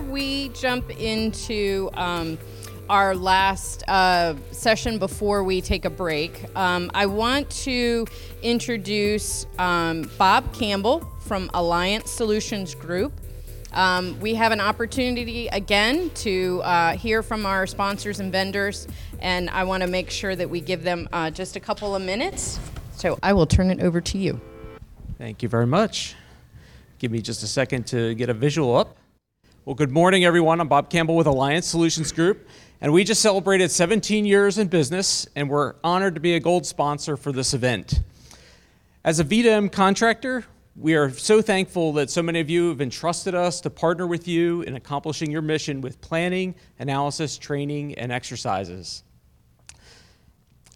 we jump into um, our last uh, session before we take a break, um, I want to introduce um, Bob Campbell from Alliance Solutions Group. Um, we have an opportunity again to uh, hear from our sponsors and vendors, and I want to make sure that we give them uh, just a couple of minutes. So I will turn it over to you. Thank you very much. Give me just a second to get a visual up. Well, good morning, everyone. I'm Bob Campbell with Alliance Solutions Group, and we just celebrated 17 years in business, and we're honored to be a gold sponsor for this event. As a VDEM contractor, we are so thankful that so many of you have entrusted us to partner with you in accomplishing your mission with planning, analysis, training, and exercises.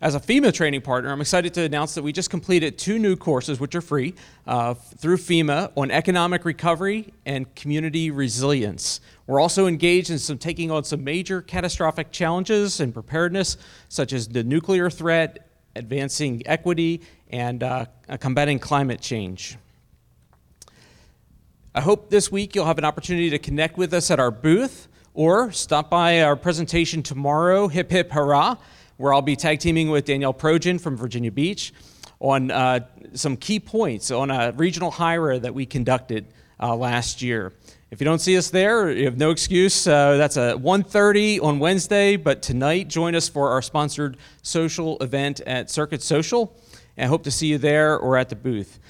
As a FEMA training partner, I'm excited to announce that we just completed two new courses, which are free, uh, through FEMA on economic recovery and community resilience. We're also engaged in some taking on some major catastrophic challenges and preparedness, such as the nuclear threat, advancing equity, and uh, combating climate change. I hope this week you'll have an opportunity to connect with us at our booth or stop by our presentation tomorrow, Hip Hip Hurrah, where I'll be tag teaming with Danielle Progen from Virginia Beach on uh, some key points on a regional HIRA that we conducted uh, last year. If you don't see us there, you have no excuse. Uh, that's a 1.30 on Wednesday, but tonight join us for our sponsored social event at Circuit Social. And I hope to see you there or at the booth.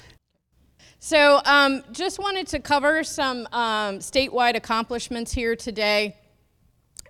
So, um, just wanted to cover some um, statewide accomplishments here today.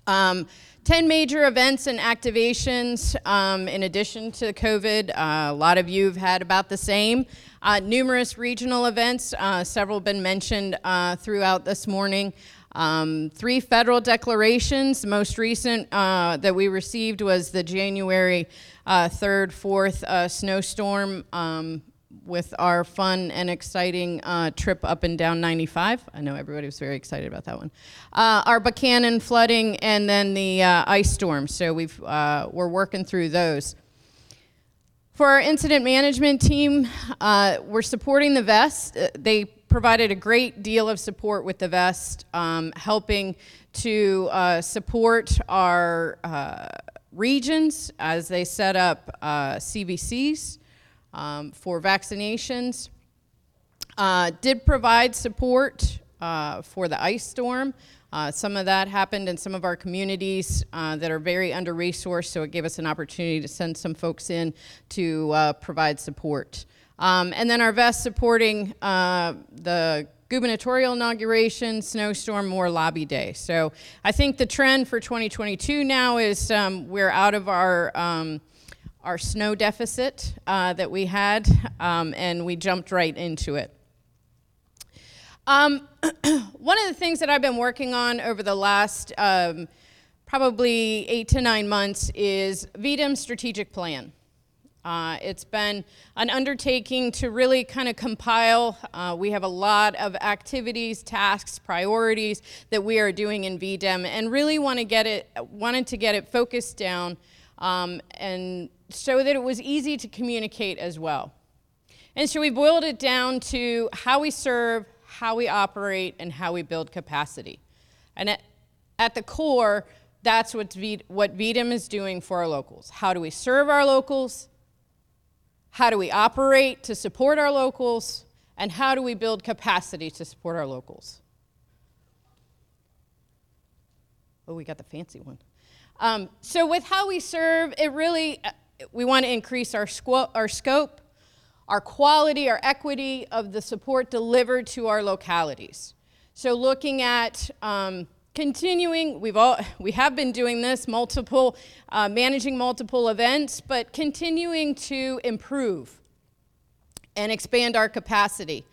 Um, 10 major events and activations um, in addition to COVID. Uh, a lot of you have had about the same. Uh, numerous regional events, uh, several been mentioned uh, throughout this morning. Um, three federal declarations. The most recent uh, that we received was the January 3rd, uh, 4th snowstorm um, with our fun and exciting uh, trip up and down 95. I know everybody was very excited about that one. Uh, our Buchanan flooding and then the uh, ice storm. So we've uh, we're working through those. For our incident management team, uh, we're supporting the VEST. Uh, they provided a great deal of support with the VEST, um, helping to support our regions as they set up CVCs um, for vaccinations. Uh, did provide support uh, for the ice storm. Uh, some of that happened in some of our communities uh, that are very under resourced, so it gave us an opportunity to send some folks in to uh, provide support. Um, and then our VEST supporting uh, the gubernatorial inauguration, snowstorm, more lobby day. So I think the trend for 2022 now is um, we're out of our um, our snow deficit uh, that we had, um, and we jumped right into it. Um, one of the things that I've been working on over the last um, probably eight to nine months is VDEM's strategic plan. Uh, it's been an undertaking to really kind of compile. Uh, we have a lot of activities, tasks, priorities that we are doing in VDEM, and really want to get it, wanted to get it focused down um, and so that it was easy to communicate as well. And so we boiled it down to how we serve, how we operate, and how we build capacity. And at, at the core, that's what, v, what VDEM is doing for our locals. How do we serve our locals? How do we operate to support our locals? And how do we build capacity to support our locals? Oh, we got the fancy one. Um, so, with how we serve, it really, uh, we want to increase our, our scope, our quality, our equity of the support delivered to our localities. So, looking at um, continuing, we've all, we have been doing this, multiple, uh, managing multiple events, but continuing to improve and expand our capacity,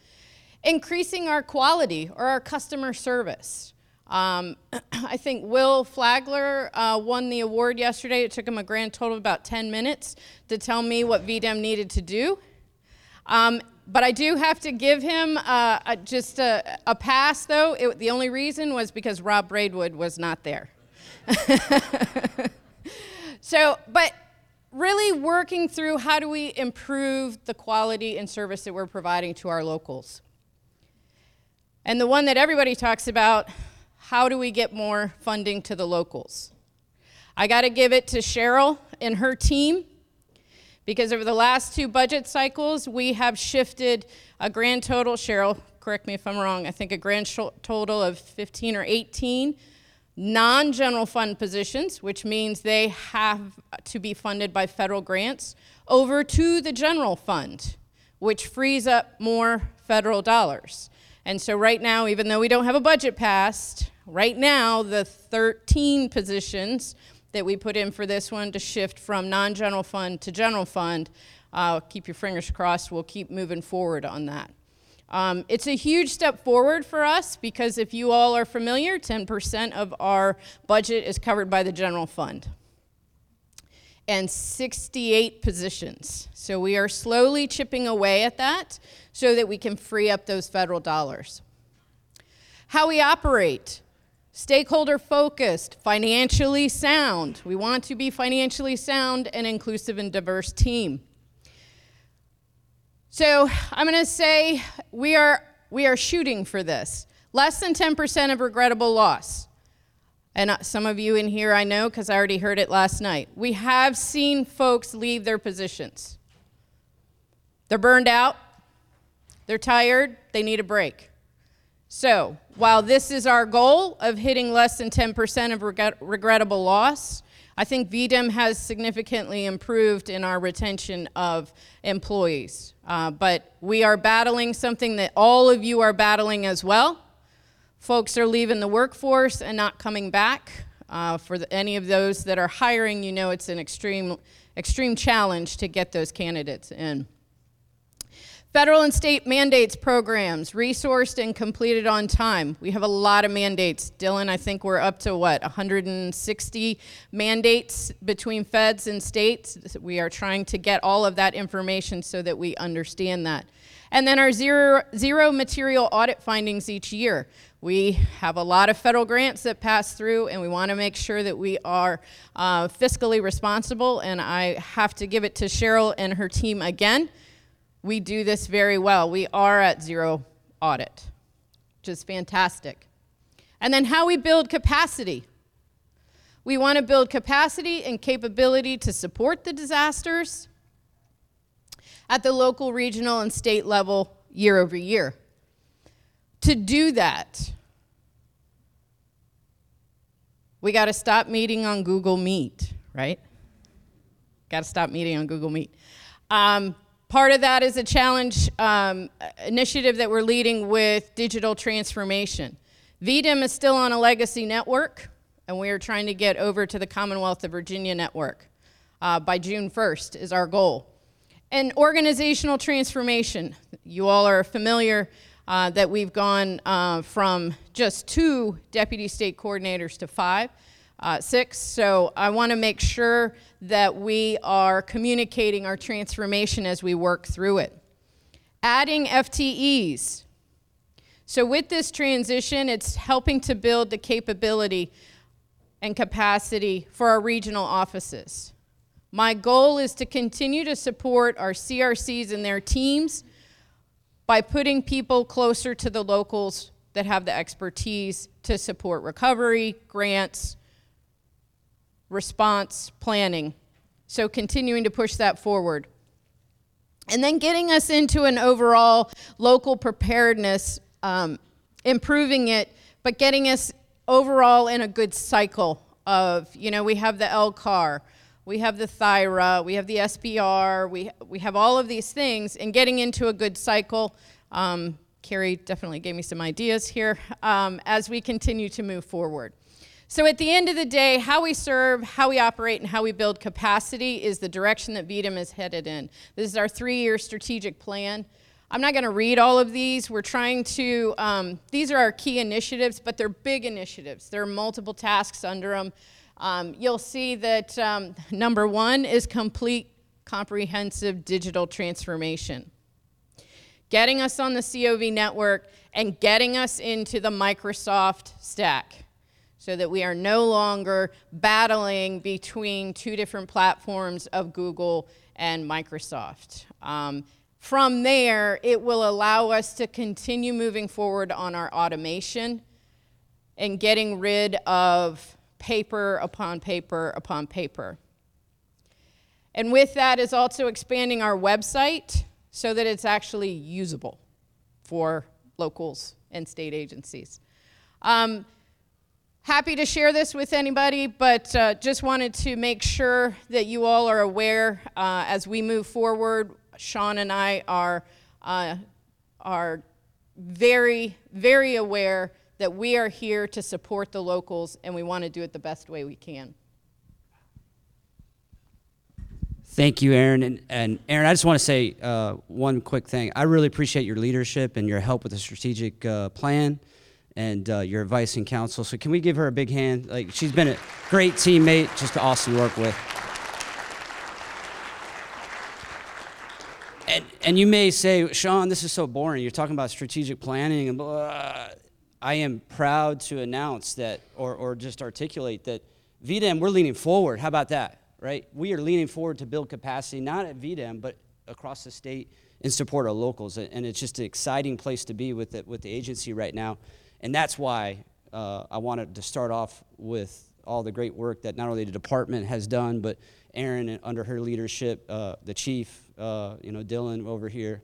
increasing our quality or our customer service. Um, I think Will Flagler uh, won the award yesterday. It took him a grand total of about 10 minutes to tell me what VDEM needed to do. Um, but I do have to give him uh, a, just a, a, pass, though. It, the only reason was because Rob Braidwood was not there. so, but really working through how do we improve the quality and service that we're providing to our locals. And the one that everybody talks about how do we get more funding to the locals? I got to give it to Cheryl and her team because over the last two budget cycles, we have shifted a grand total, Cheryl, correct me if I'm wrong, I think a grand total of 15 or 18 non general fund positions, which means they have to be funded by federal grants, over to the general fund, which frees up more federal dollars. And so, right now, even though we don't have a budget passed, right now, the 13 positions that we put in for this one to shift from non general fund to general fund, uh, keep your fingers crossed, we'll keep moving forward on that. Um, it's a huge step forward for us because if you all are familiar, 10% of our budget is covered by the general fund and 68 positions. So we are slowly chipping away at that so that we can free up those federal dollars. How we operate stakeholder focused, financially sound. We want to be financially sound and inclusive and diverse team. So I'm going to say we are, we are shooting for this. Less than 10% of regrettable loss. And uh, some of you in here I know because I already heard it last night. We have seen folks leave their positions. They're burned out, they're tired, they need a break. So, while this is our goal of hitting less than 10% of regret- regrettable loss, I think VDEM has significantly improved in our retention of employees. Uh, but we are battling something that all of you are battling as well. Folks are leaving the workforce and not coming back. Uh, for the, any of those that are hiring, you know it's an extreme, extreme challenge to get those candidates in. Federal and state mandates programs, resourced and completed on time. We have a lot of mandates. Dylan, I think we're up to what, 160 mandates between feds and states. We are trying to get all of that information so that we understand that. And then our zero, zero material audit findings each year. We have a lot of federal grants that pass through, and we want to make sure that we are uh, fiscally responsible. And I have to give it to Cheryl and her team again we do this very well. We are at zero audit, which is fantastic. And then how we build capacity. We want to build capacity and capability to support the disasters at the local, regional, and state level year over year. To do that, we got to stop meeting on Google Meet, right? Got to stop meeting on Google Meet. Um, Part of that is a challenge um, initiative that we're leading with digital transformation. VDEM is still on a legacy network, and we are trying to get over to the Commonwealth of Virginia network uh, by June 1st, is our goal. And organizational transformation. You all are familiar uh, that we've gone uh, from just two deputy state coordinators to five uh, six. So I want to make sure that we are communicating our transformation as we work through it. Adding FTEs. So with this transition, it's helping to build the capability and capacity for our regional offices. My goal is to continue to support our CRCs and their teams by putting people closer to the locals that have the expertise to support recovery, grants, response planning. So, continuing to push that forward. And then getting us into an overall local preparedness, um, improving it, but getting us overall in a good cycle of, you know, we have the LCAR, we have the THIRA, we have the SPR, we, we have all of these things, and getting into a good cycle. Um, Carrie definitely gave me some ideas here um, as we continue to move forward. So, at the end of the day, how we serve, how we operate, and how we build capacity is the direction that VDEM is headed in. This is our three year strategic plan. I'm not going to read all of these. We're trying to, um, these are our key initiatives, but they're big initiatives. There are multiple tasks under them. Um, you'll see that um, number one is complete comprehensive digital transformation. Getting us on the COV network and getting us into the Microsoft stack so that we are no longer battling between two different platforms of Google and Microsoft. Um, from there, it will allow us to continue moving forward on our automation and getting rid of paper upon paper upon paper. And with that is also expanding our website so that it's actually usable for locals and state agencies. Um, happy to share this with anybody, but uh, just wanted to make sure that you all are aware uh, as we move forward. Shawn and I are, uh, are very, very aware that we are here to support the locals and we want to do it the best way we can. Thank you, Erin. And, and Erin, I just want to say uh, one quick thing. I really appreciate your leadership and your help with the strategic uh, plan and uh, your advice and counsel. So, can we give her a big hand? Like, she's been a great teammate, just awesome to work with. And, and you may say, Shawn, this is so boring. You're talking about strategic planning and blah. I am proud to announce that, or, or just articulate that VDEM, we're leaning forward. How about that? right? We are leaning forward to build capacity, not at VDEM, but across the state in support of locals. And it's just an exciting place to be with the, with the agency right now. And that's why uh, I wanted to start off with all the great work that not only the department has done, but Erin under her leadership, uh, the chief, uh, you know, Dylan over here.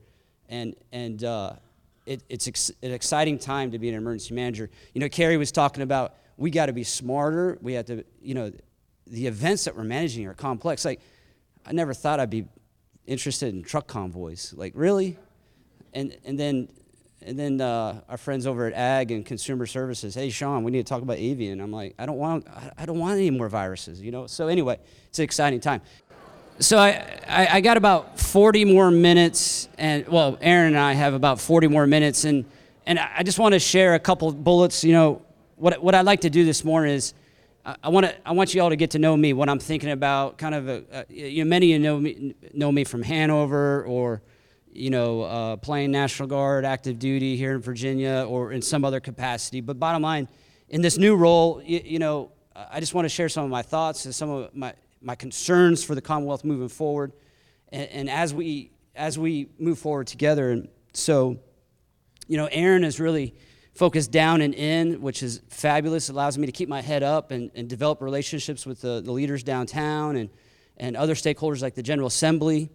And, and uh, it, it's ex- an exciting time to be an emergency manager. You know, Carrie was talking about we got to be smarter. We have to, you know, the events that we're managing are complex. Like, I never thought I'd be interested in truck convoys. Like, really? And and then and then uh, our friends over at Ag and Consumer Services, hey Shawn, we need to talk about avian. I'm like, I don't want I don't want any more viruses, you know. So anyway, it's an exciting time. So I, I, I got about 40 more minutes, and well, Erin and I have about 40 more minutes, and and I just want to share a couple bullets. You know, what what I'd like to do this morning is I want to I want you all to get to know me, what I'm thinking about. Kind of, a, uh, you know, many of you know me know me from Hanover or, you know, uh, playing National Guard, active duty here in Virginia, or in some other capacity. But bottom line, in this new role, you, you know, I just want to share some of my thoughts and some of my my concerns for the Commonwealth moving forward, and, and as we as we move forward together. And so, you know, Erin is really focused down and in, which is fabulous. It allows me to keep my head up and, and develop relationships with the, the leaders downtown and, and other stakeholders like the General Assembly.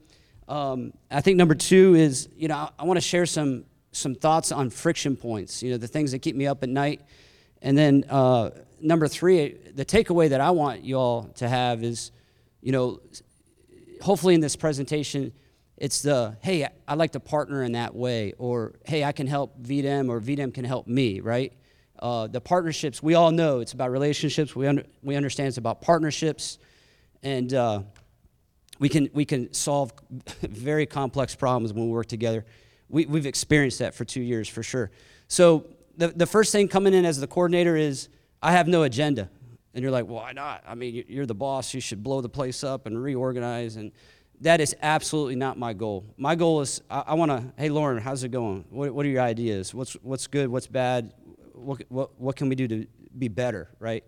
Um, I think number two is, you know, I, I want to share some, some thoughts on friction points, you know, the things that keep me up at night. And then uh, number three, the takeaway that I want you all to have is, you know, hopefully in this presentation, it's the, hey, I'd like to partner in that way, or hey, I can help VDEM, or VDEM can help me, right? Uh, the partnerships, we all know it's about relationships. We, under, we understand it's about partnerships, and uh, we, can, we can solve very complex problems when we work together. We, we've experienced that for two years for sure. So, the, the first thing coming in as the coordinator is I have no agenda. And you're like, why not? I mean, you're the boss. You should blow the place up and reorganize. And that is absolutely not my goal. My goal is I, I want to, hey, Lauren, how's it going? What, what are your ideas? What's, what's good? What's bad? What, what, what can we do to be better, right?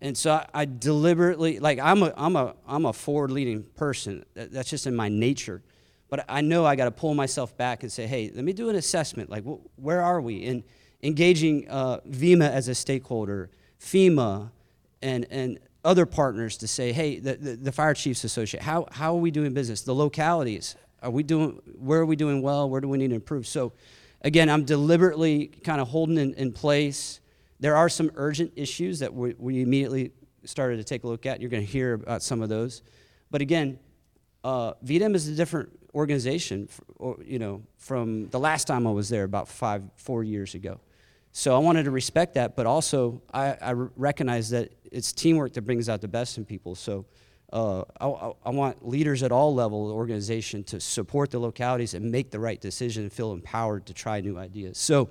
And so I, I deliberately, like, I'm a, I'm a, I'm a forward leading person. That, that's just in my nature. But I know I got to pull myself back and say, hey, let me do an assessment. Like, wh- where are we? And engaging uh, VEMA as a stakeholder, FEMA, and, and other partners to say, hey, the, the, the, fire chiefs associate, how, how are we doing business? The localities, are we doing, where are we doing well? Where do we need to improve? So again, I'm deliberately kind of holding in, in place. There are some urgent issues that we, we immediately started to take a look at. You're going to hear about some of those. But again, uh, VDEM is a different organization, for, or, you know, from the last time I was there about five, four years ago. So I wanted to respect that, but also I, I recognize that it's teamwork that brings out the best in people. So uh, I, I, want leaders at all levels of the organization to support the localities and make the right decision and feel empowered to try new ideas. So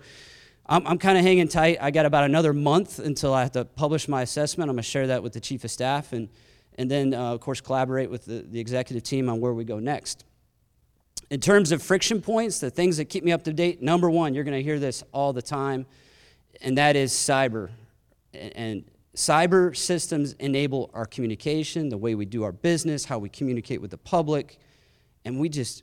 I'm, I'm kind of hanging tight. I got about another month until I have to publish my assessment. I'm going to share that with the chief of staff and, and then, uh, of course, collaborate with the, the executive team on where we go next. In terms of friction points, the things that keep me up to date, number one, you're going to hear this all the time, and that is cyber. And, and Cyber systems enable our communication, the way we do our business, how we communicate with the public, and we just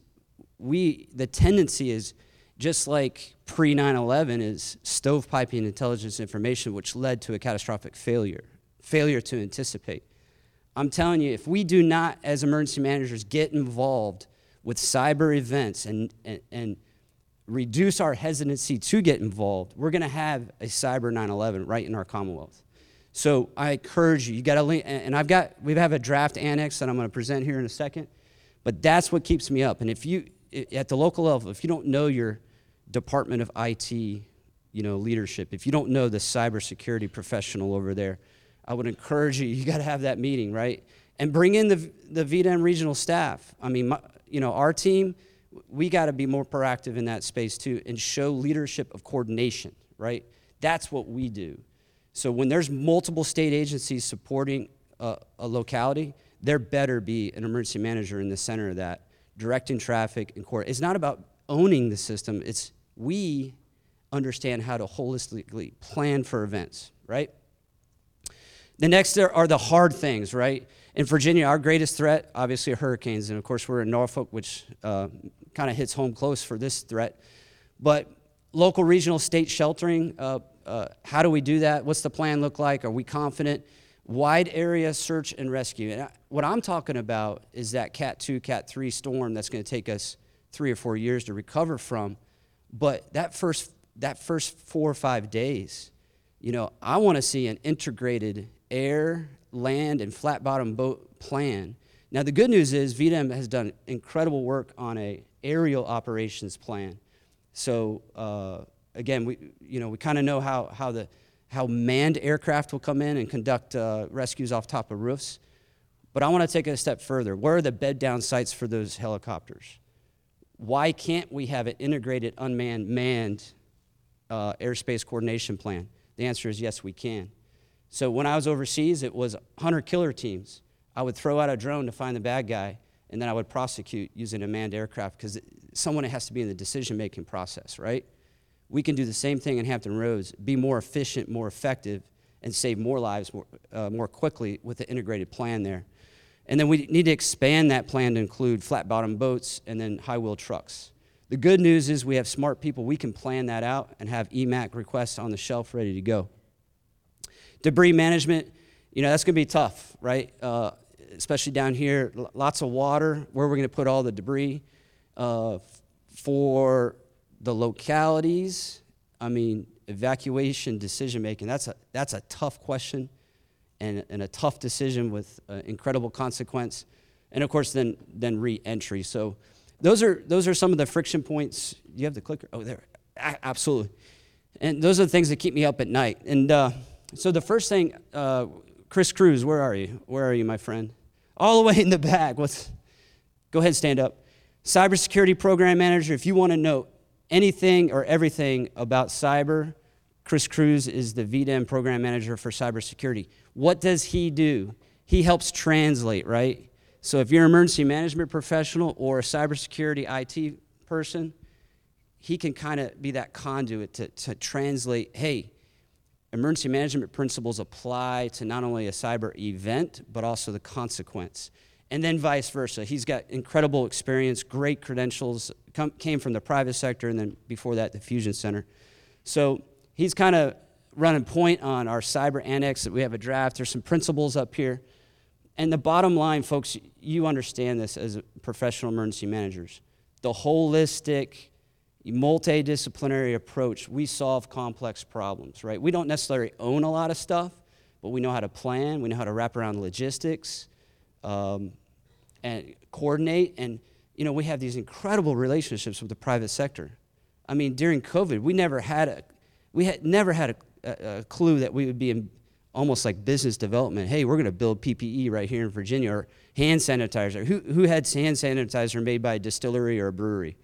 we the tendency is just like pre 9 11 is stovepiping intelligence information, which led to a catastrophic failure, failure to anticipate. I'm telling you, if we do not, as emergency managers, get involved with cyber events and, and, and reduce our hesitancy to get involved, we're going to have a cyber 9 11 right in our Commonwealth. So I encourage you, you got to link, and I've got, we have a draft annex that I'm going to present here in a second, but that's what keeps me up. And if you, at the local level, if you don't know your Department of IT, you know, leadership, if you don't know the cybersecurity professional over there, I would encourage you, you got to have that meeting, right? And bring in the, the VDEM regional staff. I mean, my, you know, our team, we got to be more proactive in that space too and show leadership of coordination, right? That's what we do. So when there's multiple state agencies supporting a, a locality, there better be an emergency manager in the center of that, directing traffic and core. It's not about owning the system, it's we understand how to holistically plan for events, right? The next are the hard things, right? In Virginia, our greatest threat, obviously, are hurricanes. And of course, we're in Norfolk, which uh, kind of hits home close for this threat. But local, regional, state sheltering, uh, uh, how do we do that? What's the plan look like? Are we confident? Wide area search and rescue. And I, what I'm talking about is that Cat 2, Cat 3 storm that's going to take us three or four years to recover from. But that first, that first four or five days, you know, I want to see an integrated air, land, and flat bottom boat plan. Now, the good news is VDEM has done incredible work on a aerial operations plan. So, uh, again, we, you know, we kind of know how, how, the, how manned aircraft will come in and conduct uh, rescues off top of roofs. But I want to take it a step further. Where are the bed down sites for those helicopters? Why can't we have an integrated unmanned manned uh, airspace coordination plan? The answer is yes, we can. So when I was overseas, it was hunter killer teams. I would throw out a drone to find the bad guy, and then I would prosecute using a manned aircraft because someone has to be in the decision making process, right? We can do the same thing in Hampton Roads, be more efficient, more effective, and save more lives more, uh, more quickly with the integrated plan there. And then we need to expand that plan to include flat bottom boats and then high wheel trucks. The good news is we have smart people. We can plan that out and have EMAC requests on the shelf ready to go. Debris management, you know, that's going to be tough, right? Uh, especially down here, lots of water, where we're going to put all the debris. Uh, for the localities, I mean, evacuation decision making, that's a, that's a tough question and, and a tough decision with uh, incredible consequence. And of course, then, then re entry. So, those are, those are some of the friction points. You have the clicker? Oh, there. A- absolutely. And those are the things that keep me up at night. And, uh, so the first thing, uh, Chris Cruz, where are you? Where are you, my friend? All the way in the back. What's, go ahead, stand up. Cybersecurity program manager. If you want to know anything or everything about cyber, Chris Cruz is the VDEM program manager for cybersecurity. What does he do? He helps translate, right? So if you're an emergency management professional or a cybersecurity IT person, he can kind of be that conduit to, to translate, hey, emergency management principles apply to not only a cyber event, but also the consequence. And then vice versa. He's got incredible experience, great credentials, come, came from the private sector, and then before that, the Fusion Center. So he's kind of running point on our cyber annex that we have a draft. There's some principles up here. And the bottom line, folks, you understand this as professional emergency managers. The holistic, multidisciplinary approach, we solve complex problems, right? We don't necessarily own a lot of stuff, but we know how to plan, we know how to wrap around logistics, um, and coordinate. And, you know, we have these incredible relationships with the private sector. I mean, during COVID, we never had a, we had never had a, a, a clue that we would be in almost like business development. Hey, we're going to build PPE right here in Virginia or hand sanitizer. Who, who had hand sanitizer made by a distillery or a brewery?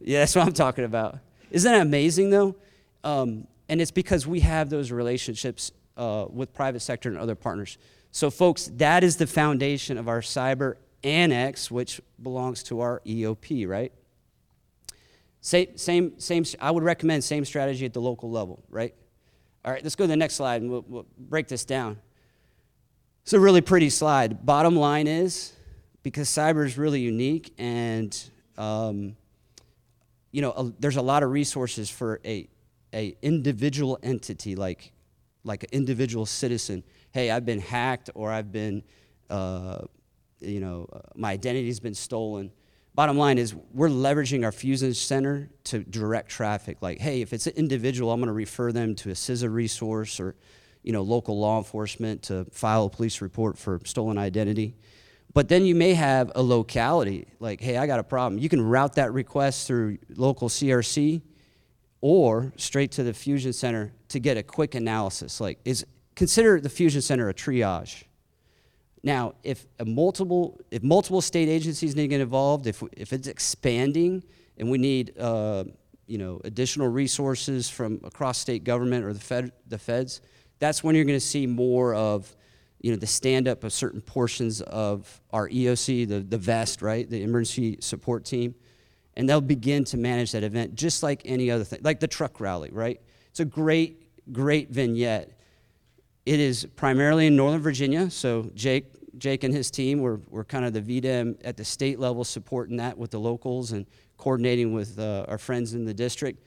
Yeah, that's what I'm talking about. Isn't that amazing, though? Um, and it's because we have those relationships uh, with private sector and other partners. So, folks, that is the foundation of our cyber annex, which belongs to our EOP, right? Same, same, same. I would recommend same strategy at the local level, right? All right, let's go to the next slide and we'll, we'll break this down. It's a really pretty slide. Bottom line is because cyber is really unique and um, you know, a, there's a lot of resources for a, a individual entity like, like an individual citizen. Hey, I've been hacked or I've been, uh, you know, uh, my identity's been stolen. Bottom line is we're leveraging our Fusion Center to direct traffic. Like, hey, if it's an individual, I'm going to refer them to a CISA resource or, you know, local law enforcement to file a police report for stolen identity. But then you may have a locality, like, hey, I got a problem. You can route that request through local CRC or straight to the Fusion Center to get a quick analysis. Like, is consider the Fusion Center a triage. Now, if multiple if multiple state agencies need to get involved, if if it's expanding and we need uh, you know additional resources from across state government or the fed the feds, that's when you're going to see more of you know the stand up of certain portions of our EOC, the the VEST, right, the emergency support team, and they'll begin to manage that event just like any other thing, like the truck rally, right? It's a great great vignette it is primarily in Northern Virginia, so Jake, Jake and his team were, were kind of the VDEM at the state level supporting that with the locals and coordinating with uh, our friends in the district.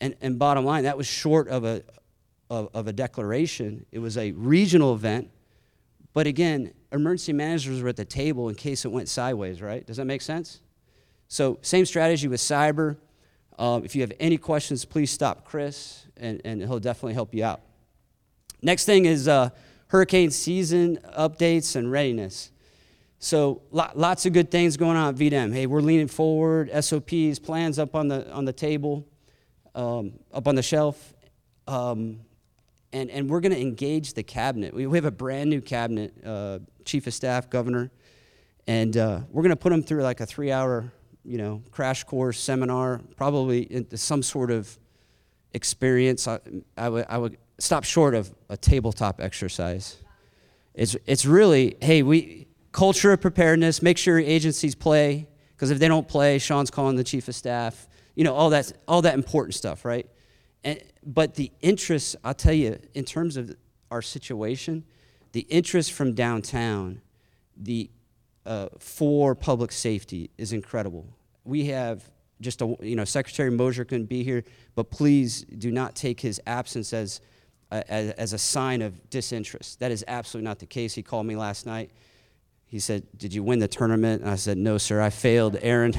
And, and bottom line, that was short of a, of, of a declaration. It was a regional event. But again, emergency managers were at the table in case it went sideways, right? Does that make sense? So, same strategy with cyber. Um, if you have any questions, please stop Chris, and, and he'll definitely help you out. Next thing is uh, hurricane season updates and readiness. So lots of good things going on at VDEM. Hey, we're leaning forward. SOPs, plans up on the on the table, um, up on the shelf, um, and and we're going to engage the cabinet. We, we have a brand new cabinet, uh, chief of staff, governor, and uh, we're going to put them through like a three-hour, you know, crash course seminar, probably into some sort of experience. I, I would stop short of a tabletop exercise. It's, it's really, hey, we culture of preparedness, make sure agencies play, because if they don't play, Shawn's calling the chief of staff, you know, all that, all that important stuff, right? And, but the interest, I'll tell you, in terms of our situation, the interest from downtown, the uh, for public safety is incredible. We have just a, you know, Secretary Mosier couldn't be here, but please do not take his absence as as, as a sign of disinterest. That is absolutely not the case. He called me last night. He said, Did you win the tournament? And I said, No, sir, I failed. Erin,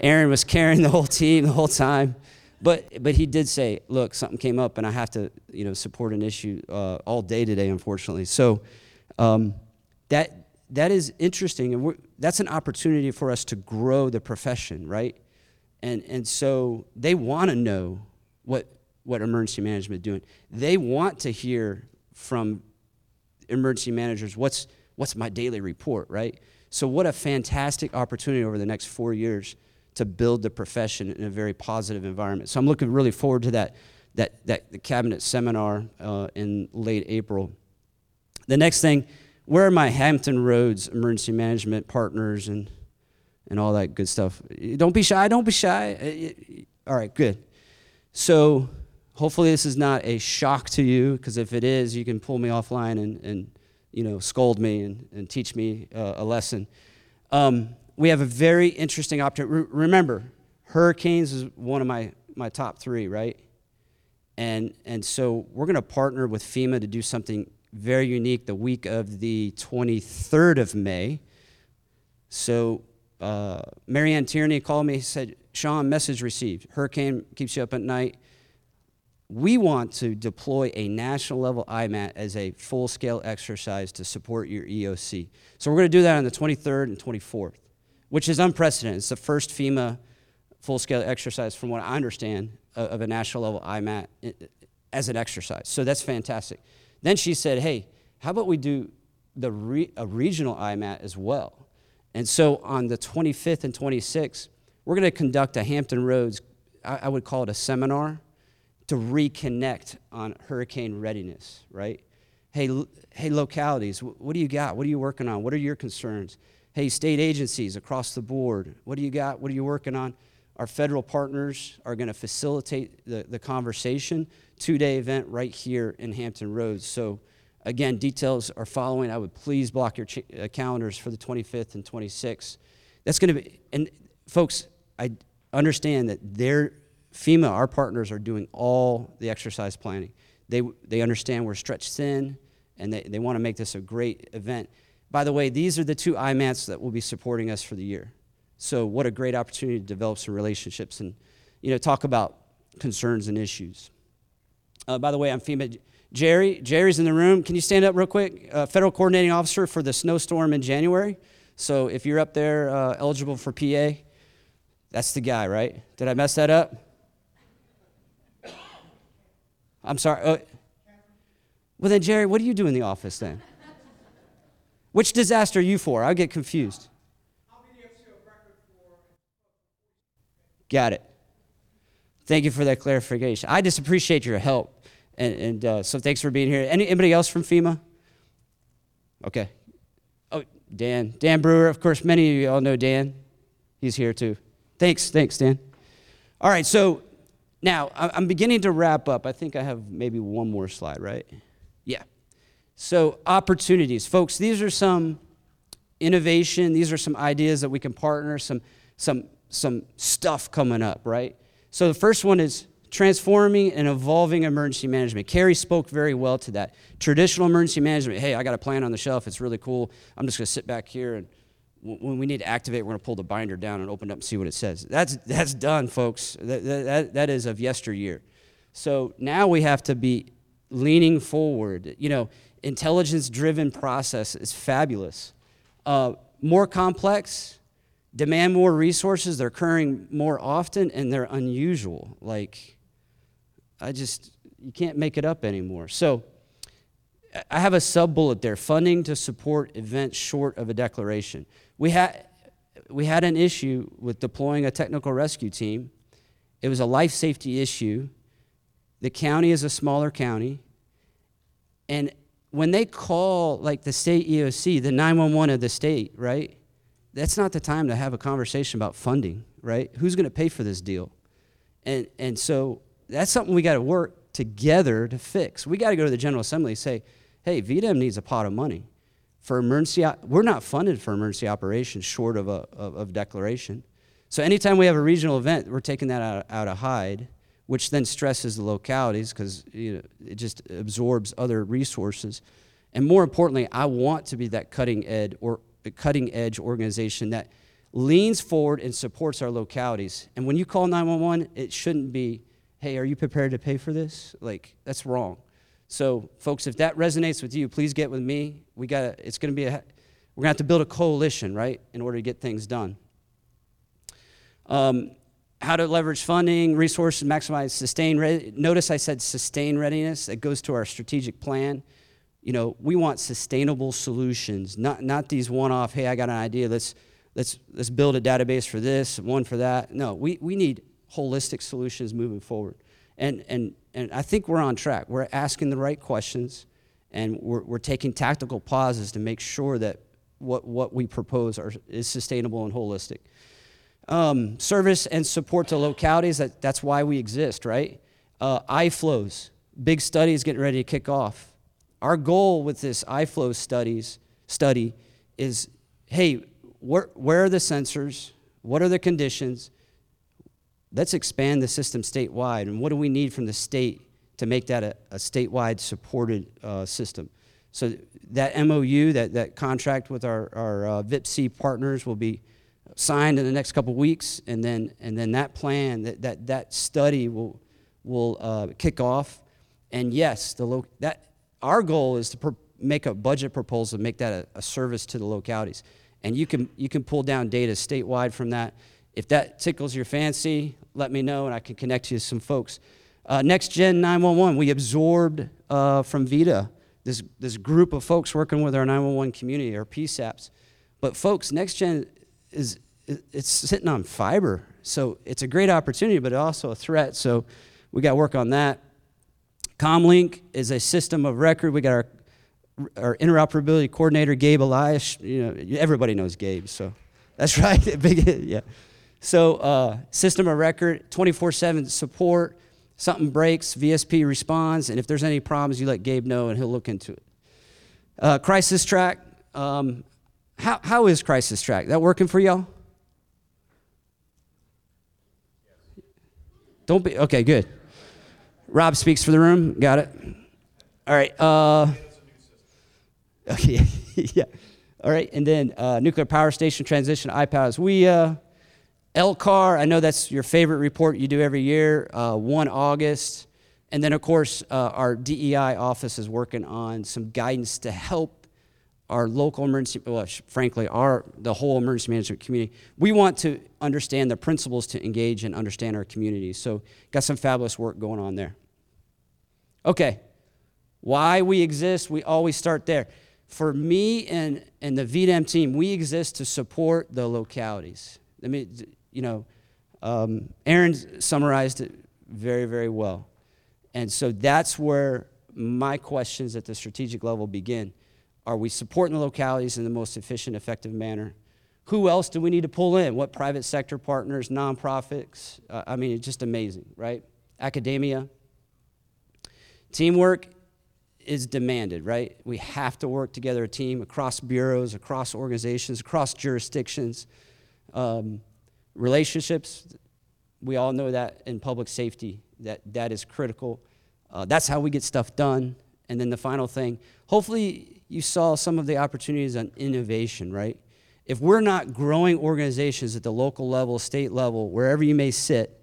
Erin was carrying the whole team the whole time. But, but he did say, Look, something came up and I have to you know, support an issue uh, all day today, unfortunately. So um, that, that is interesting. And that's an opportunity for us to grow the profession, right? And, and so they want to know what what emergency management doing. They want to hear from emergency managers what's what's my daily report, right? So what a fantastic opportunity over the next 4 years to build the profession in a very positive environment. So I'm looking really forward to that that that the cabinet seminar uh, in late April. The next thing, where are my Hampton Roads emergency management partners and and all that good stuff? Don't be shy. Don't be shy. All right, good. So Hopefully, this is not a shock to you, because if it is, you can pull me offline and, and you know, scold me and, and teach me uh, a lesson. Um, we have a very interesting opportunity. Re- remember, hurricanes is one of my, my top three, right? And, and so we're going to partner with FEMA to do something very unique the week of the 23rd of May. So uh, MaryAnn Tierney called me, said, Shawn, message received. Hurricane keeps you up at night we want to deploy a national level IMAT as a full scale exercise to support your EOC. So we're going to do that on the 23rd and 24th, which is unprecedented. It's the first FEMA full scale exercise, from what I understand, of a national level IMAT as an exercise. So that's fantastic. Then she said, hey, how about we do the re- a regional IMAT as well? And so on the 25th and 26th, we're going to conduct a Hampton Roads, I, I would call it a seminar to reconnect on hurricane readiness, right? Hey, hey, localities, what do you got? What are you working on? What are your concerns? Hey, state agencies across the board, what do you got? What are you working on? Our federal partners are going to facilitate the, the conversation. Two day event right here in Hampton Roads. So, again, details are following. I would please block your ch- uh, calendars for the 25th and 26th. That's going to be, and folks, I, understand that their FEMA, our partners, are doing all the exercise planning. They, they understand we're stretched thin, and they, they want to make this a great event. By the way, these are the two IMATs that will be supporting us for the year. So what a great opportunity to develop some relationships and, you know, talk about concerns and issues. Uh, by the way, I'm FEMA. Jerry, Jerry's in the room. Can you stand up real quick? Uh, Federal Coordinating Officer for the snowstorm in January. So if you're up there uh, eligible for PA, that's the guy, right? Did I mess that up? I'm sorry. Uh, well, then, Jerry, what do you do in the office then? Which disaster are you for? I get confused. Got it. Thank you for that clarification. I just appreciate your help. And, and uh, so thanks for being here. Any, anybody else from FEMA? Okay. Oh, Dan. Dan Brewer. Of course, many of you all know Dan. He's here too. Thanks. Thanks, Dan. All right. So now I'm beginning to wrap up. I think I have maybe one more slide, right? Yeah. So, opportunities. Folks, these are some innovation, these are some ideas that we can partner, some, some, some stuff coming up, right? So, the first one is transforming and evolving emergency management. Carrie spoke very well to that. Traditional emergency management, hey, I got a plan on the shelf, it's really cool. I'm just going to sit back here and when we need to activate, we're going to pull the binder down and open it up and see what it says. That's, that's done, folks. That, that, that is of yesteryear. So now we have to be leaning forward. You know, intelligence driven process is fabulous. Uh, more complex, demand more resources, they're occurring more often, and they're unusual. Like, I just, you can't make it up anymore. So, I have a sub bullet there funding to support events short of a declaration. We had, we had an issue with deploying a technical rescue team. It was a life safety issue. The county is a smaller county. And when they call like the state EOC, the 911 of the state, right? That's not the time to have a conversation about funding, right? Who's going to pay for this deal? And, and so that's something we got to work together to fix. We got to go to the General Assembly and say, hey, VDEM needs a pot of money. For emergency, we're not funded for emergency operations short of a of, of declaration. So anytime we have a regional event, we're taking that out, out of hide which then stresses the localities because you know, it just absorbs other resources. And more importantly, I want to be that cutting edge or cutting edge organization that leans forward and supports our localities. And when you call 911, it shouldn't be, "Hey, are you prepared to pay for this?" Like that's wrong. So, folks, if that resonates with you, please get with me. We got it's going to be a we're going to have to build a coalition, right, in order to get things done. Um, how to leverage funding, resources, maximize sustain. Re- Notice I said sustain readiness. It goes to our strategic plan. You know, we want sustainable solutions, not not these one-off. Hey, I got an idea. Let's let's let's build a database for this, one for that. No, we we need holistic solutions moving forward. And and and I think we're on track. We're asking the right questions, and we're we're taking tactical pauses to make sure that what what we propose are, is sustainable and holistic. Um, service and support to localities, that, that's why we exist, right? Uh, iFlows, big studies getting ready to kick off. Our goal with this iFlow studies study is, hey, where, where are the sensors? What are the conditions? Let's expand the system statewide. And what do we need from the state to make that a, a statewide supported uh, system? So that MOU, that, that contract with our, our uh, VIPC partners will be signed in the next couple weeks, and then and then that plan, that that, that study will will uh, kick off. And yes, the lo- that our goal is to make a budget proposal, make that a, a service to the localities, and you can you can pull down data statewide from that. If that tickles your fancy, let me know, and I can connect you to some folks. Uh, Next Gen 911, we absorbed uh, from VITA this, this group of folks working with our 911 community, our PSAPs. But folks, Next Gen is it's sitting on fiber. So it's a great opportunity, but also a threat. So we got to work on that. COMLINC is a system of record. We got our our interoperability coordinator, Gabe Elias. You know, everybody knows Gabe, so that's right. Big, yeah. So uh, system of record, 24/7 support. Something breaks, VSP responds, and if there's any problems, you let Gabe know, and he'll look into it. Uh, crisis track. Um, how, how is crisis track? That working for y'all? Don't be okay. Good. Rob speaks for the room. Got it. All right. Uh, okay. yeah. All right. And then uh, nuclear power station transition iPads. We uh, LCAR. I know that's your favorite report you do every year. Uh, One August. And then, of course, uh, our DEI office is working on some guidance to help our local emergency, well, frankly, our the whole emergency management community. We want to understand the principles to engage and understand our communities. So, got some fabulous work going on there. Okay, why we exist? We always start there. For me and and the VDEM team, we exist to support the localities. I mean, you know, um, Erin summarized it very, very well. And so that's where my questions at the strategic level begin. Are we supporting the localities in the most efficient, effective manner? Who else do we need to pull in? What private sector partners, nonprofits? Uh, I mean, it's just amazing, right? Academia. Teamwork is demanded, right? We have to work together, a team across bureaus, across organizations, across jurisdictions. Um, relationships, we all know that in public safety, that, that is critical. Uh, that's how we get stuff done. And then the final thing, hopefully you saw some of the opportunities on innovation, right? If we're not growing organizations at the local level, state level, wherever you may sit,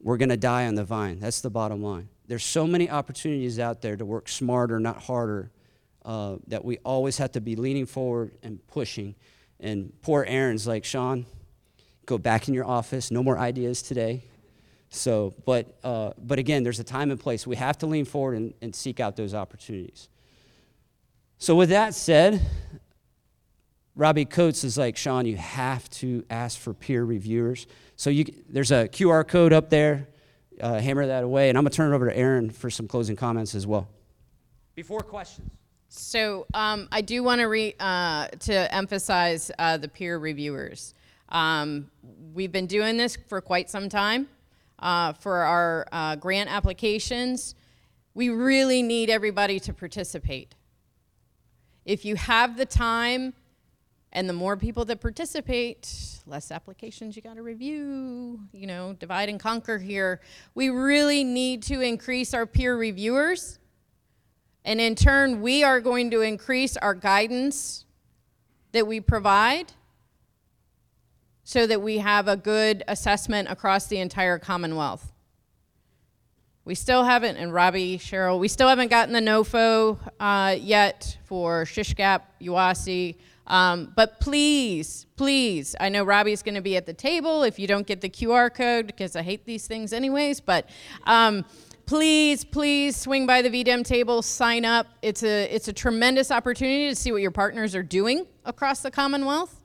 we're going to die on the vine. That's the bottom line. There's so many opportunities out there to work smarter, not harder, uh, that we always have to be leaning forward and pushing. And poor Erin's like, Shawn, go back in your office. No more ideas today. So, but, uh, but again, there's a time and place. We have to lean forward and, and seek out those opportunities. So, with that said, Robbie Coates is like, Shawn, you have to ask for peer reviewers. So, you, there's a QR code up there. Uh, hammer that away. And I'm going to turn it over to Erin for some closing comments as well. Before questions. So um, I do want to re- uh, to emphasize uh, the peer reviewers. Um, we've been doing this for quite some time uh, for our uh, grant applications. We really need everybody to participate. If you have the time, and the more people that participate, less applications you got to review, you know, divide and conquer here. We really need to increase our peer reviewers. And in turn, we are going to increase our guidance that we provide so that we have a good assessment across the entire Commonwealth. We still haven't, and Robbie, Cheryl, we still haven't gotten the NOFO uh, yet for SHSGP, UASI. Um, but please, please, I know Robbie's going to be at the table if you don't get the QR code because I hate these things anyways. But um, please, please swing by the VDEM table, sign up. It's a it's a tremendous opportunity to see what your partners are doing across the Commonwealth.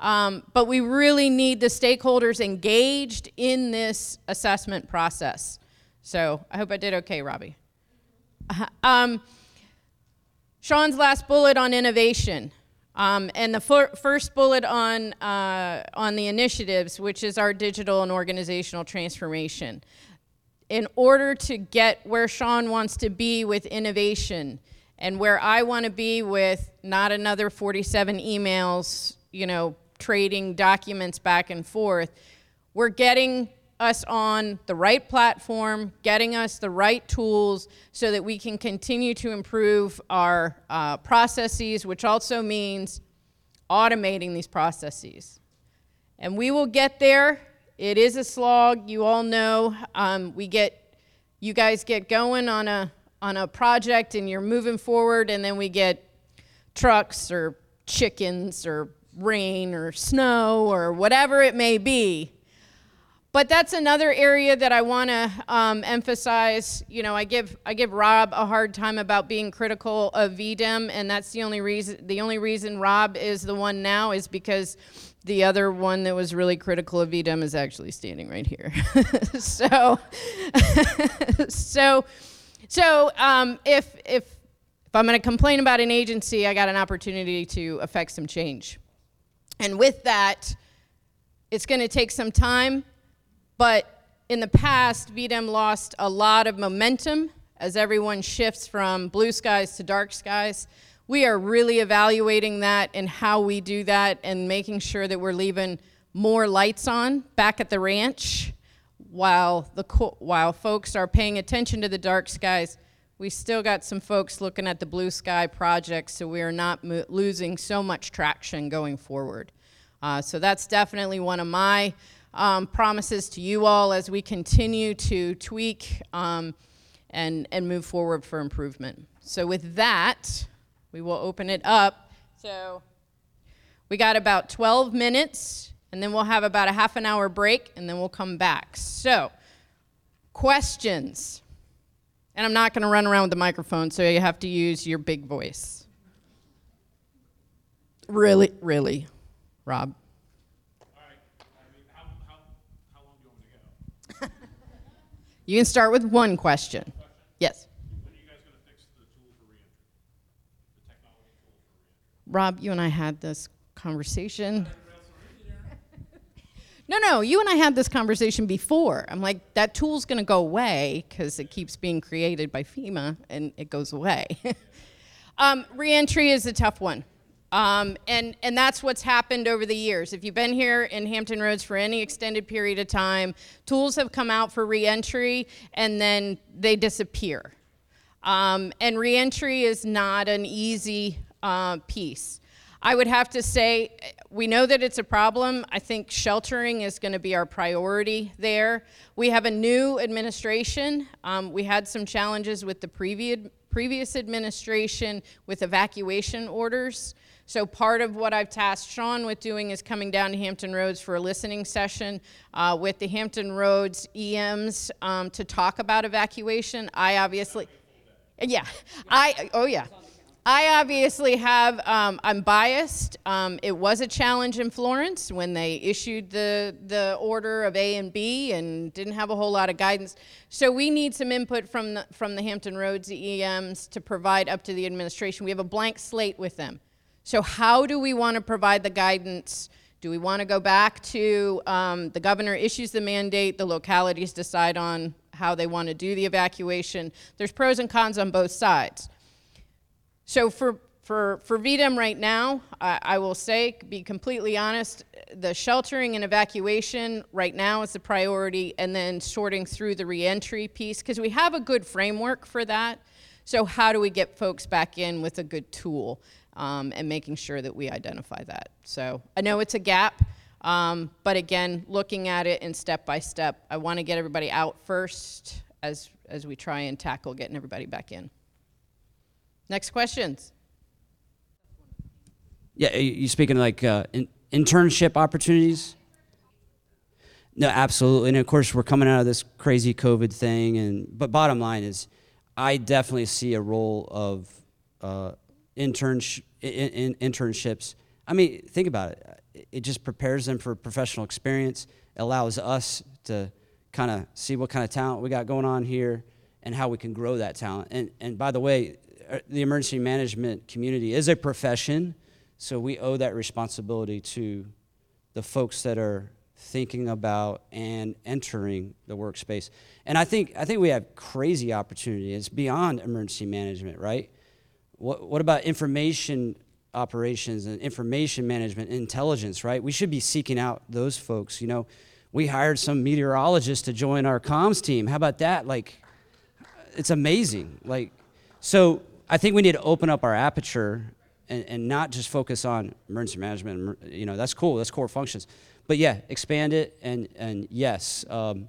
Um, but we really need the stakeholders engaged in this assessment process. So I hope I did okay, Robbie. Um, Shawn's last bullet on innovation. Um, and the fir- first bullet on, uh, on the initiatives, which is our digital and organizational transformation. In order to get where Shawn wants to be with innovation and where I want to be with not another 47 emails, you know, trading documents back and forth, we're getting us on the right platform, getting us the right tools so that we can continue to improve our uh, processes, which also means automating these processes. And we will get there. It is a slog, you all know. Um, we get, you guys get going on a on a project and you're moving forward, and then we get trucks or chickens or rain or snow or whatever it may be but that's another area that I want to um, emphasize. You know, I give I give Rob a hard time about being critical of VDEM, and that's the only reason. The only reason Rob is the one now is because the other one that was really critical of VDEM is actually standing right here. so, so, so um, if if if I'm going to complain about an agency, I got an opportunity to affect some change, and with that, it's going to take some time. But in the past, VDEM lost a lot of momentum as everyone shifts from blue skies to dark skies. We are really evaluating that and how we do that and making sure that we're leaving more lights on back at the ranch while the while folks are paying attention to the dark skies, we still got some folks looking at the blue sky projects, so we are not mo- losing so much traction going forward. Uh, so that's definitely one of my um, promises to you all as we continue to tweak um, and and move forward for improvement. So with that, we will open it up. So we got about 12 minutes, and then we'll have about a half an hour break, and then we'll come back. So, questions. And I'm not going to run around with the microphone, so you have to use your big voice. Really, really, Rob. You can start with one question. Yes. When are you guys going to fix the tool for reentry? The technology tool for reentry? Rob, you and I had this conversation. No, no, you and I had this conversation before. I'm like, that tool's going to go away because it keeps being created by FEMA and it goes away. um, reentry is a tough one. Um, and, and that's what's happened over the years. If you've been here in Hampton Roads for any extended period of time, tools have come out for reentry and then they disappear. Um, and reentry is not an easy uh, piece. I would have to say, we know that it's a problem. I think sheltering is going to be our priority there. We have a new administration. Um, we had some challenges with the previous, previous administration with evacuation orders. So part of what I've tasked Shawn with doing is coming down to Hampton Roads for a listening session uh, with the Hampton Roads EMs um, to talk about evacuation. I obviously, yeah, I oh yeah. I obviously have, um, I'm biased. Um, it was a challenge in Florence when they issued the, the order of A and B and didn't have a whole lot of guidance. So we need some input from the, from the Hampton Roads EMs to provide up to the administration. We have a blank slate with them. So how do we want to provide the guidance? Do we want to go back to um, the governor issues the mandate, the localities decide on how they want to do the evacuation? There's pros and cons on both sides. So for for for VDEM right now, I, I, will say, be completely honest, the sheltering and evacuation right now is the priority, and then sorting through the reentry piece because we have a good framework for that. So how do we get folks back in with a good tool um, and making sure that we identify that? So I know it's a gap. Um, but again, looking at it in step by step, I want to get everybody out first as, as we try and tackle getting everybody back in. Next questions. Yeah, you speaking like uh, in, internship opportunities? No, absolutely. And of course, we're coming out of this crazy COVID thing. And but bottom line is, I definitely see a role of uh, in, in, internships. I mean, think about it. It just prepares them for professional experience. It allows us to kind of see what kind of talent we got going on here and how we can grow that talent. And and by the way, uh, Uh, the emergency management community is a profession, so we owe that responsibility to the folks that are thinking about and entering the workspace. And I think I think we have crazy opportunity. It's beyond emergency management, right? What what about information operations and information management, intelligence, right? We should be seeking out those folks. You know, we hired some meteorologists to join our comms team. How about that? Like, it's amazing. Like, so I think we need to open up our aperture and, and not just focus on emergency management. You know, that's cool. That's core functions. But yeah, expand it. And, and yes, um,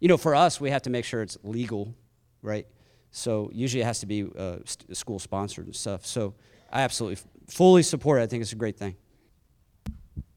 you know, for us, we have to make sure it's legal, right? So usually it has to be uh, school sponsored and stuff. So I absolutely fully support it. I think it's a great thing.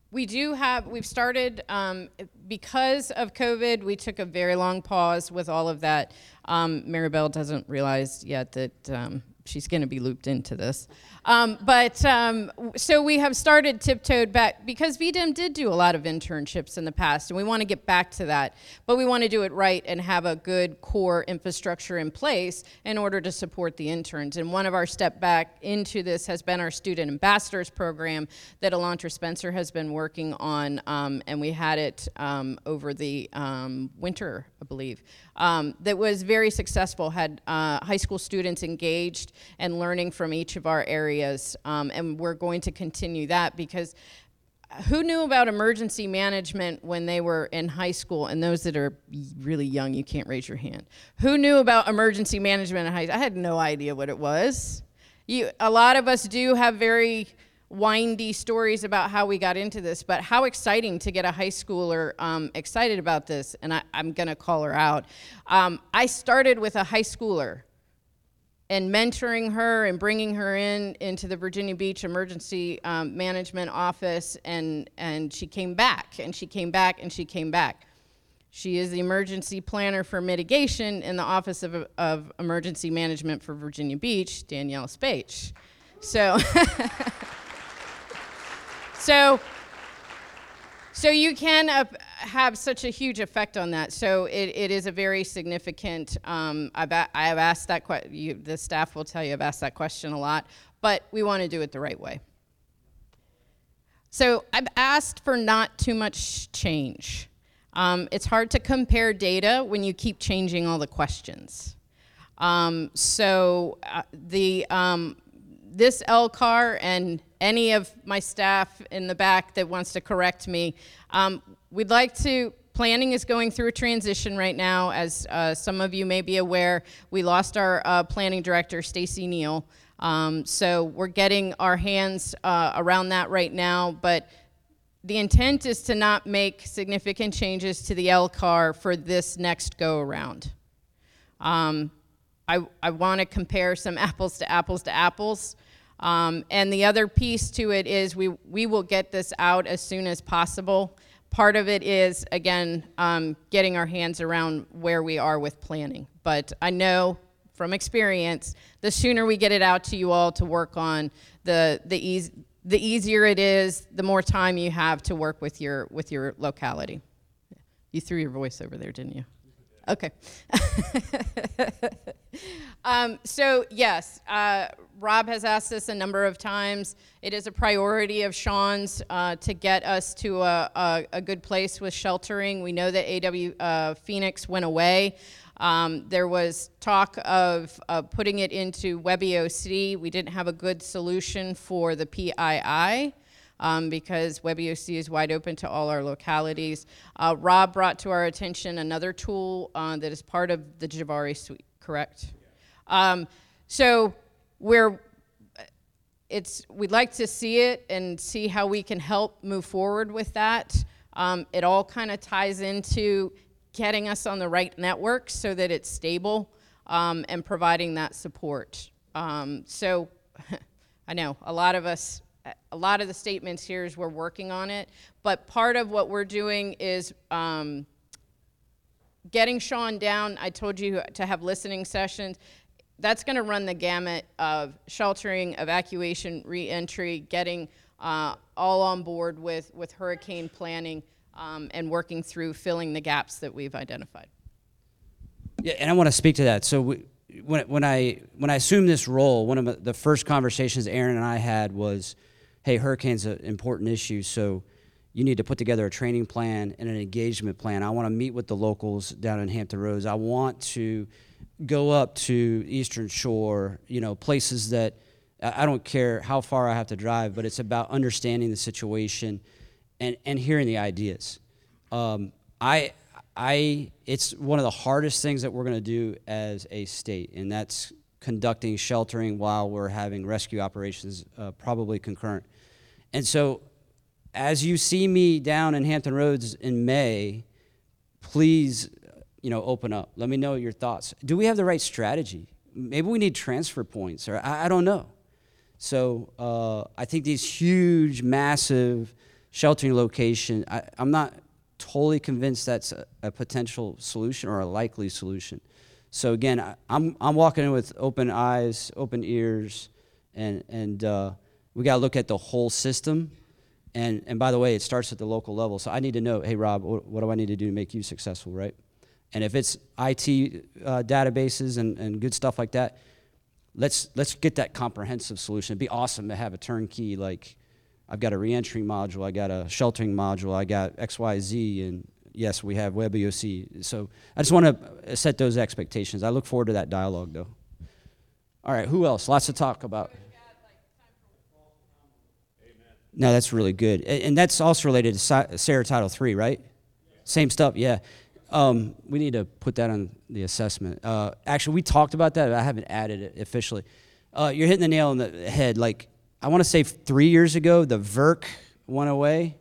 We do have, we've started, um, because of COVID, we took a very long pause with all of that. Um, Maribel doesn't realize yet that um, she's going to be looped into this. Um, but um, so we have started tiptoed back because VDEM did do a lot of internships in the past, and we want to get back to that. But we want to do it right and have a good core infrastructure in place in order to support the interns. And one of our step back into this has been our student ambassadors program that Elantra Spencer has been working on, um, and we had it um, over the um, winter, I believe. Um, that was very successful. Had uh, high school students engaged and learning from each of our areas, um, and we're going to continue that because who knew about emergency management when they were in high school? And those that are really young, you can't raise your hand. Who knew about emergency management in high school? I had no idea what it was. You, a lot of us do have very windy stories about how we got into this, but how exciting to get a high schooler um, excited about this. And I, am going to call her out. Um, I started with a high schooler and mentoring her and bringing her in into the Virginia Beach Emergency um, Management Office, and and she came back, and she came back, and she came back. She is the emergency planner for mitigation in the Office of, of Emergency Management for Virginia Beach, Danielle Spach. So. So, so you can uh, have such a huge effect on that. So it, it is a very significant. Um, I've, a, I have asked that question. The staff will tell you I've asked that question a lot, but we want to do it the right way. So I've asked for not too much change. Um, it's hard to compare data when you keep changing all the questions. Um, so uh, the um, this LCAR and any of my staff in the back that wants to correct me, um, we'd like to. Planning is going through a transition right now. As uh, some of you may be aware, we lost our uh, planning director, Stacy Neal. Um, so we're getting our hands uh, around that right now. But the intent is to not make significant changes to the LCAR for this next go around. Um, I, I want to compare some apples to apples to apples. Um, and the other piece to it is we, we will get this out as soon as possible. Part of it is, again, um, getting our hands around where we are with planning. But I know from experience, the sooner we get it out to you all to work on, the, the, eas- the easier it is, the more time you have to work with your, with your locality. You threw your voice over there, didn't you? Okay. um, so, yes, uh, Rob has asked us a number of times. It is a priority of Shawn's uh, to get us to a, a, a, good place with sheltering. We know that AW uh, Phoenix went away. Um, there was talk of putting it into WebEOC. We didn't have a good solution for the PII. Um, because WebEOC is wide open to all our localities. Uh, Rob brought to our attention another tool uh, that is part of the Juvare suite, correct? Um, so we're it's we'd like to see it and see how we can help move forward with that. Um, it all kind of ties into getting us on the right network so that it's stable um, and providing that support. Um, so I know a lot of us, a lot of the statements here is we're working on it, but part of what we're doing is um, getting Shawn down. I told you to have listening sessions that's going to run the gamut of sheltering, evacuation, reentry, getting uh, all on board with, with hurricane planning um, and working through filling the gaps that we've identified. Yeah, and I want to speak to that. So we, when, when I when I assumed this role, one of the first conversations Erin and I had was, "Hey, hurricane's an important issue, so you need to put together a training plan and an engagement plan. I want to meet with the locals down in Hampton Roads. I want to." go up to Eastern Shore, you know, places that I don't care how far I have to drive, but it's about understanding the situation and, and hearing the ideas. Um, I, I, it's one of the hardest things that we're going to do as a state, and that's conducting sheltering while we're having rescue operations, uh, probably concurrent. And so, as you see me down in Hampton Roads in May, please you know, open up. Let me know your thoughts. Do we have the right strategy? Maybe we need transfer points, or I, I don't know. So uh, I think these huge, massive sheltering location. I, am not totally convinced that's a, a, potential solution or a likely solution. So again, I, am I'm walking in with open eyes, open ears, and and uh, we got to look at the whole system. And and by the way, it starts at the local level. So I need to know, hey Rob, what, what do I need to do to make you successful, right? And if it's IT uh, databases and, and good stuff like that, let's let's get that comprehensive solution. It'd be awesome to have a turnkey like I've got a reentry module, I got a sheltering module, I got XYZ, and yes, we have WebEOC. So I just want to set those expectations. I look forward to that dialogue though. All right, who else? Lots to talk about. No, that's really good, and that's also related to Sa- SARA Title Three, right? Same stuff, yeah. Um, we need to put that on the assessment. Uh, actually, we talked about that. I haven't added it officially. Uh, you're hitting the nail on the head. Like I want to say, three years ago, the VERC went away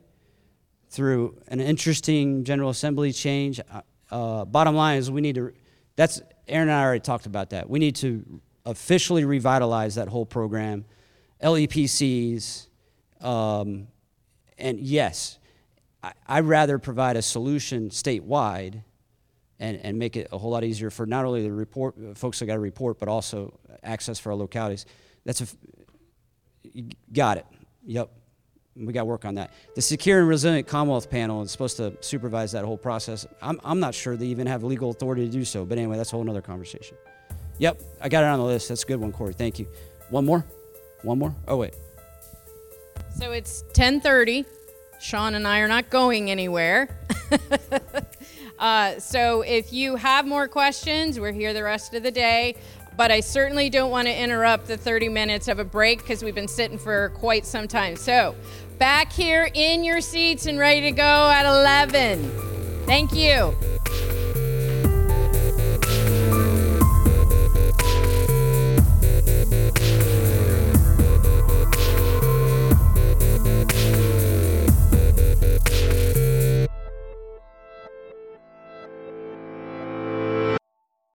through an interesting General Assembly change. Uh, uh, bottom line is, we need to. That's Erin and I already talked about that. We need to officially revitalize that whole program. LEPCs, um, and yes, I, I'd rather provide a solution statewide and, and make it a whole lot easier for not only the report folks that got to report, but also access for our localities. That's a you got it. Yep. We got work on that. The Secure and Resilient Commonwealth panel is supposed to supervise that whole process. I'm, I'm not sure they even have legal authority to do so, but anyway, that's a whole other conversation. Yep, I got it on the list. That's a good one, Corey. Thank you. One more? One more? Oh, wait. So it's 10:30. Shawn and I are not going anywhere. uh, so if you have more questions, we're here the rest of the day. But I certainly don't want to interrupt the 30 minutes of a break because we've been sitting for quite some time. So back here in your seats and ready to go at 11. Thank you.